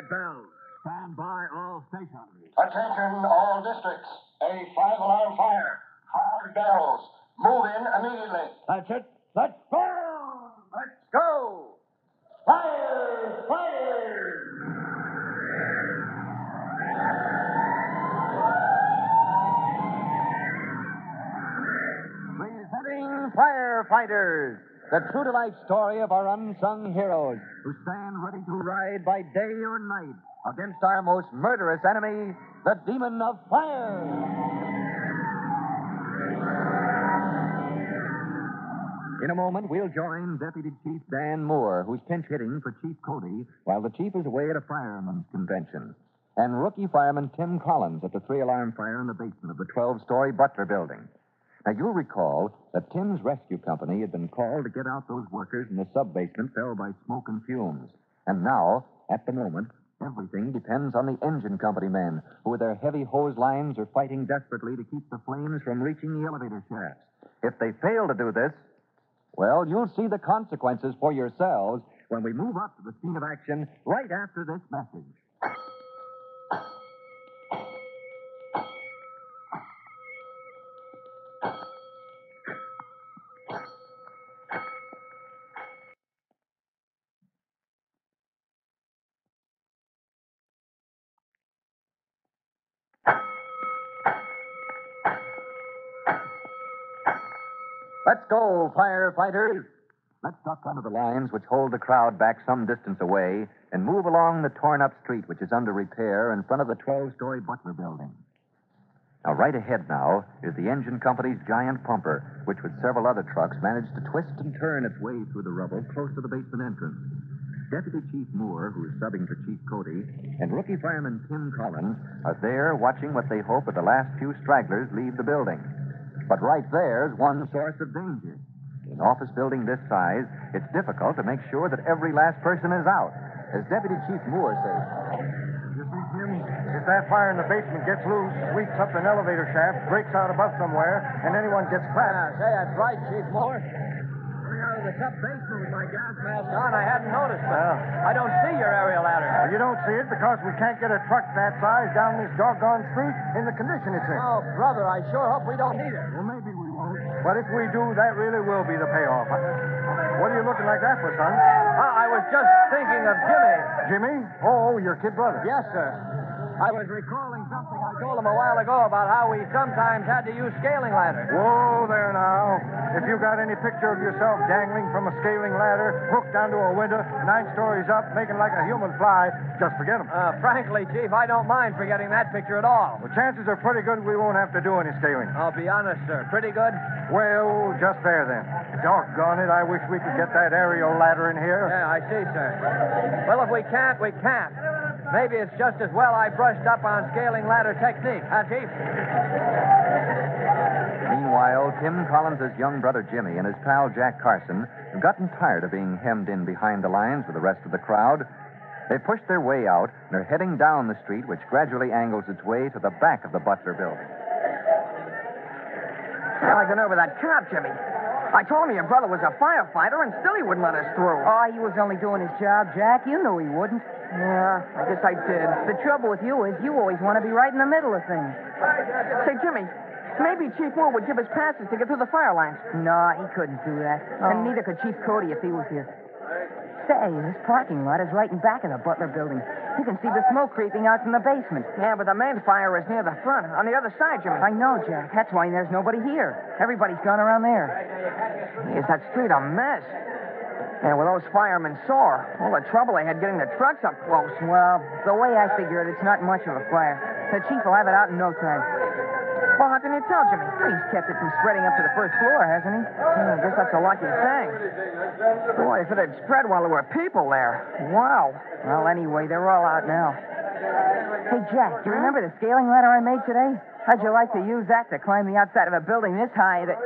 Five bells. Stand by all stations. Attention all districts. A five alarm fire. Five bells. Move in immediately. That's it. Let's go. Let's go. Fire! Fire! Presenting Firefighters, the true to life story of our unsung heroes who stand ready to ride by day or night against our most murderous enemy, the demon of fire. In a moment, we'll join Deputy Chief Dan Moore, who's pinch hitting for Chief Cody while the chief is away at a fireman's convention. And rookie fireman Tim Collins at the three alarm fire in the basement of the 12 story Butler building. Now, you'll recall that Tim's rescue company had been called to get out those workers in the sub basement felled by smoke and fumes. And now, at the moment, everything depends on the engine company men, who with their heavy hose lines are fighting desperately to keep the flames from reaching the elevator shafts. If they fail to do this, well, you'll see the consequences for yourselves when we move up to the scene of action right after this message. Let's go, firefighters. Let's duck under the lines which hold the crowd back some distance away and move along the torn up street which is under repair in front of the 12 story Butler building. Now, right ahead now is the engine company's giant pumper, which with several other trucks managed to twist and turn its way through the rubble close to the basement entrance. Deputy Chief Moore, who's subbing for Chief Cody, and rookie fireman Tim Collins are there watching what they hope are the last few stragglers leave the building. But right there's one source of danger. In an office building this size, it's difficult to make sure that every last person is out. As Deputy Chief Moore says, You see, Tim, if that fire in the basement gets loose, sweeps up an elevator shaft, breaks out above somewhere, and anyone gets trapped. Ah, say that's right, Chief Moore. Coming out of the sub basement with my gas mask on, I hadn't noticed. Well. I don't see your aerial ladder. You don't see it because we can't get a truck that size down this doggone street in the condition it's in. Oh, brother, I sure hope we don't need it. Well, maybe we won't. But if we do, that really will be the payoff. What are you looking like that for, son? Ah, I was just thinking of Jimmy. Jimmy? Oh, your kid brother. Yes, sir. I was recalling something I told him a while ago about how we sometimes had to use scaling ladders. Whoa there now. If you got any picture of yourself dangling from a scaling ladder, hooked onto a window, nine stories up, making like a human fly, just forget 'em. Uh, frankly, Chief, I don't mind forgetting that picture at all. Well, chances are pretty good we won't have to do any scaling. I'll be honest, sir. Pretty good? Well, just there then. Doggone it, I wish we could get that aerial ladder in here. Yeah, I see, sir. Well, if we can't, we can't. Maybe it's just as well I brushed up on scaling ladder technique, huh, Chief? Meanwhile, Tim Collins' young brother Jimmy and his pal Jack Carson have gotten tired of being hemmed in behind the lines with the rest of the crowd. They've pushed their way out and are heading down the street, which gradually angles its way to the back of the Butler building. I'd like to know over that cop, Jimmy. I told him your brother was a firefighter, and still he wouldn't let us through. Oh, he was only doing his job, Jack. You knew he wouldn't. Yeah, I guess I did. The trouble with you is you always want to be right in the middle of things. Say, Jimmy, maybe Chief Moore would give us passes to get through the fire lines. No, he couldn't do that. And oh. neither could Chief Cody if he was here. Say, this parking lot is right in back of the Butler building. You can see the smoke creeping out from the basement. Yeah, but the main fire is near the front, on the other side, Jimmy. I know, Jack. That's why there's nobody here. Everybody's gone around there. Is that street a mess? Yeah, well, those firemen saw all the trouble they had getting the trucks up close. Well, the way I figure it, it's not much of a fire. The chief will have it out in no time. Well, how can you tell, Jimmy? He's kept it from spreading up to the first floor, hasn't he? Yeah, I guess that's a lucky thing. Boy, if it had spread while there were people there. Wow. Well, anyway, they're all out now. Hey, Jack, do you remember the scaling ladder I made today? How'd you like to use that to climb the outside of a building this high that...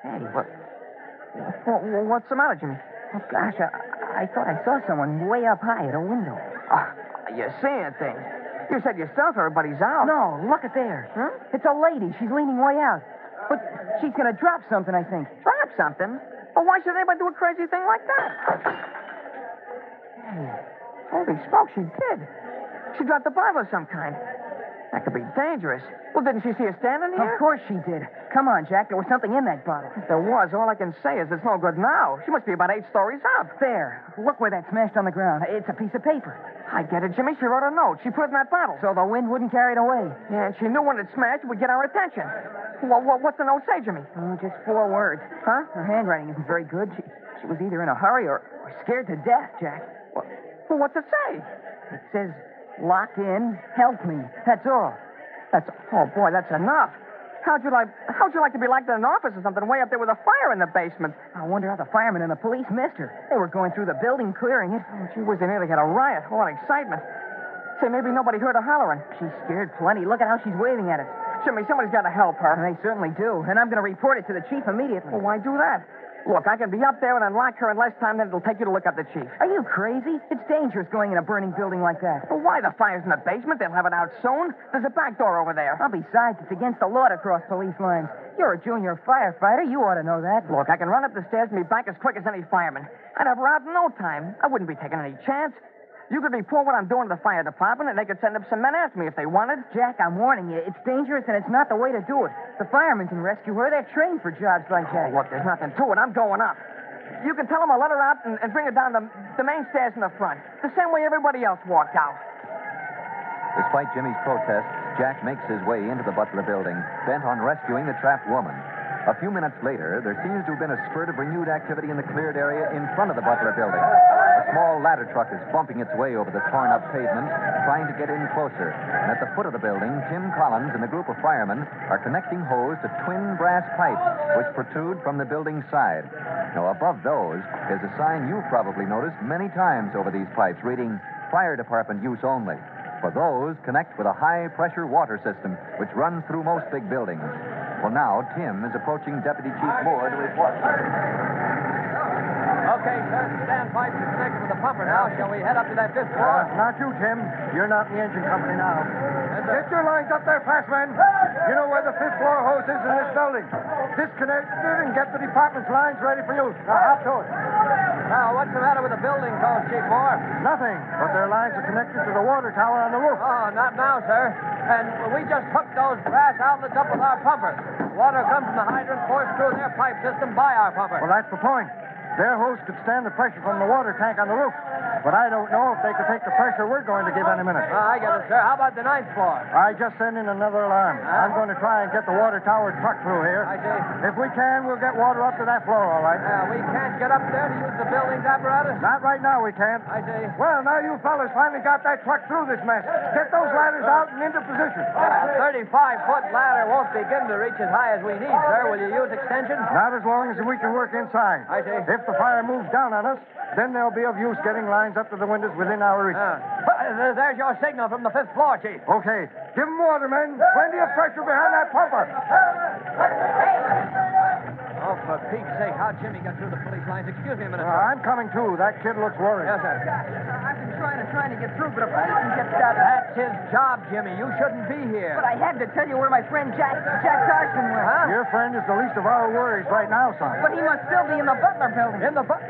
Hey, what? What's the matter, Jimmy? Oh, gosh, I, I thought I saw someone way up high at a window. Oh, you're seeing things. You said yourself everybody's out. No, look at there. Huh? It's a lady. She's leaning way out. But she's going to drop something, I think. Drop something? Well, why should anybody do a crazy thing like that? Hey, holy smoke, she did. She dropped a Bible of some kind. That could be dangerous. Well, didn't she see us standing here? Of course she did. Come on, Jack. There was something in that bottle. If there was, all I can say is it's no good now. She must be about eight stories up. There. Look where that smashed on the ground. It's a piece of paper. I get it, Jimmy. She wrote a note. She put it in that bottle. So the wind wouldn't carry it away. Yeah, and she knew when it smashed, it would get our attention. Well, what's the note say, Jimmy? Oh, just four words. Huh? Her handwriting isn't very good. She, she was either in a hurry or, or scared to death, Jack. Well, well, what's it say? It says, locked in, help me. That's all. That's oh boy, that's enough. How'd you like how'd you like to be locked in an office or something way up there with a fire in the basement? I wonder how the firemen and the police missed her. They were going through the building clearing it. Oh, gee whiz, they had a riot. That excitement. Say maybe nobody heard her hollering. She's scared plenty. Look at how she's waving at us. Jimmy, somebody's got to help her. They certainly do. And I'm going to report it to the chief immediately. Well, why do that? Look, I can be up there and unlock her in less time than it'll take you to look up the chief. Are you crazy? It's dangerous going in a burning building like that. Well, why? The fire's in the basement. They'll have it out soon. There's a back door over there. Well, besides, it's against the law to cross police lines. You're a junior firefighter. You ought to know that. Look, I can run up the stairs and be back as quick as any fireman. I'd have her out in no time. I wouldn't be taking any chance. You could report what I'm doing to the fire department, and they could send up some men after me if they wanted. Jack, I'm warning you. It's dangerous, and it's not the way to do it. The firemen can rescue her. They're trained for jobs like that. Oh, look, there's nothing to it. I'm going up. You can tell them I'll let her out and, and bring her down the, the main stairs in the front, the same way everybody else walked out. Despite Jimmy's protests, Jack makes his way into the Butler building, bent on rescuing the trapped woman. A few minutes later, there seems to have been a spurt of renewed activity in the cleared area in front of the Butler building. A small ladder truck is bumping its way over the torn up pavement, trying to get in closer. And at the foot of the building, Tim Collins and a group of firemen are connecting hose to twin brass pipes, which protrude from the building side. Now, above those is a sign you've probably noticed many times over these pipes reading Fire Department use only. For those, connect with a high pressure water system, which runs through most big buildings. Well, now, Tim is approaching Deputy Chief Moore to report. Okay, sir. Stand pipes are connected with the pumper now. Shall we head up to that fifth floor? Uh, not you, Tim. You're not in the engine company now. Yes, Get your lines up there fast, men. You know where the fifth floor hose is in this building. Disconnect it and get the department's lines ready for use. Now, hop to it. Now, what's the matter with the building codes, Chief Moore? Nothing, but their lines are connected to the water tower on the roof. Oh, not now, sir. And we just hooked those brass outlets up with our pumper. Water comes from the hydrant, forced through their pipe system by our pumper. Well, that's the point. Their hose could stand the pressure from the water tank on the roof. But I don't know if they could take the pressure we're going to give any minute. Oh, I get it, sir. How about the ninth floor? I just sent in another alarm. I'm going to try and get the water tower truck through here. I see. If we can, we'll get water up to that floor, all right. Uh, we can't get up there to use the building's apparatus? Not right now, we can't. I see. Well, now you fellas finally got that truck through this mess. Get those ladders out and into position. A 35-foot ladder won't begin to reach as high as we need, sir. Will you use extension? Not as long as we can work inside. I see. If the fire moves down on us, then they'll be of use getting lines up to the windows within our reach. Uh, there's your signal from the fifth floor, Chief. Okay. Give Give 'em water, men. Plenty of pressure behind that pumper. Oh, for Pete's sake, how'd Jimmy get through the police lines? Excuse me a minute. Uh, I'm coming too. That kid looks worried. Yes, sir. I've been trying and trying to get through, but a policeman kept stopping. That's his job, Jimmy. You shouldn't be here. But I had to tell you where my friend Jack Jack Carson went. Huh? Your friend is the least of our worries right now, son. But he must still be in the Butler building. In the bu-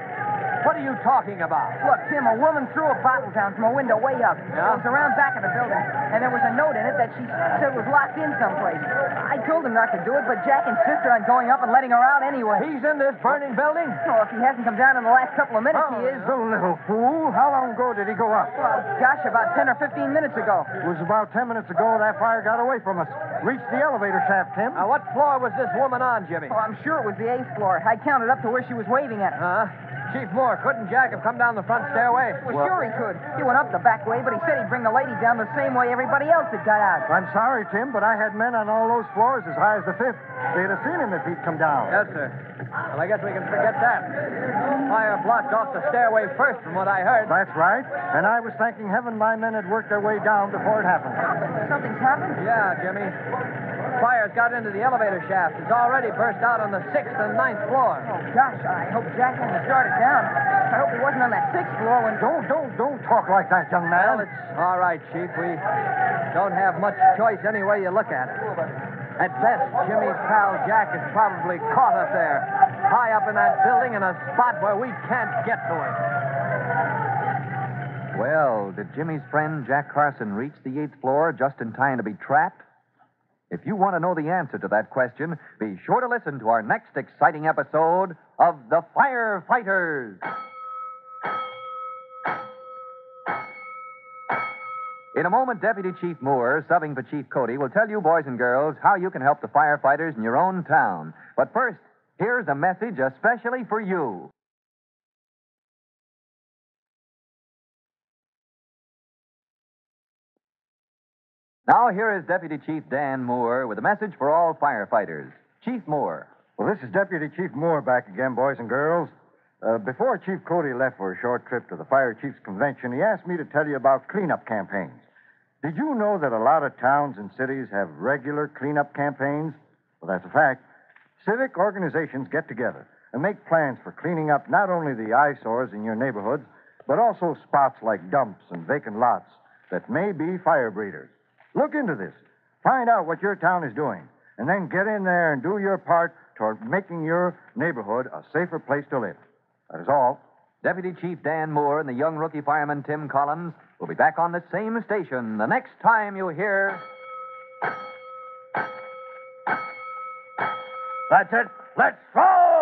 What are you talking about? Look, Tim, a woman threw a bottle down from a window way up. Yeah? It was around back of the building, and there was a note in it that she said was locked in someplace. I told him not to do it, but Jack insisted on going up and letting her out anyway. He's in this burning building? Oh, if he hasn't come down in the last couple of minutes, he oh, is. The little fool. How long ago did he go up? Well, gosh, about 10 or 15 minutes ago. It was about ten minutes ago that fire got away from us. Reached the elevator shaft, Tim. Now, what floor was this woman on, Jimmy? Oh, I'm sure it was the eighth floor. I counted up to where she was waving at us. Huh? Chief Moore, couldn't Jack have come down the front stairway? Well, sure he could. He went up the back way, but he said he'd bring the lady down the same way everybody else had got out. I'm sorry, Tim, but I had men on all those floors as high as the fifth. They'd have seen him if he'd come down. Yes, sir. Well, I guess we can forget that. Fire blocked off the stairway first, from what I heard. That's right. And I was thanking heaven my men had worked their way down before it happened. Something's happened? Yeah, Jimmy. Fire's got into the elevator shaft. It's already burst out on the sixth and ninth floor. Oh, gosh, I hope Jack hasn't started down. I hope he wasn't on that sixth floor when... Don't, don't, don't talk like that, young Well, man. it's all right, Chief. We don't have much choice any way you look at it. At best, Jimmy's pal Jack is probably caught up there, high up in that building in a spot where we can't get to him. Well, did Jimmy's friend Jack Carson reach the eighth floor just in time to be trapped? If you want to know the answer to that question, be sure to listen to our next exciting episode of The Firefighters. In a moment, Deputy Chief Moore, subbing for Chief Cody, will tell you, boys and girls, how you can help the firefighters in your own town. But first, here's a message especially for you. Now, here is Deputy Chief Dan Moore with a message for all firefighters. Chief Moore. Well, this is Deputy Chief Moore back again, boys and girls. Uh, before Chief Cody left for a short trip to the Fire Chiefs Convention, he asked me to tell you about cleanup campaigns. Did you know that a lot of towns and cities have regular cleanup campaigns? Well, that's a fact. Civic organizations get together and make plans for cleaning up not only the eyesores in your neighborhoods, but also spots like dumps and vacant lots that may be fire breeders. Look into this. Find out what your town is doing, and then get in there and do your part toward making your neighborhood a safer place to live. That is all. Deputy Chief Dan Moore and the young rookie fireman Tim Collins will be back on the same station the next time you hear. That's it. Let's Let's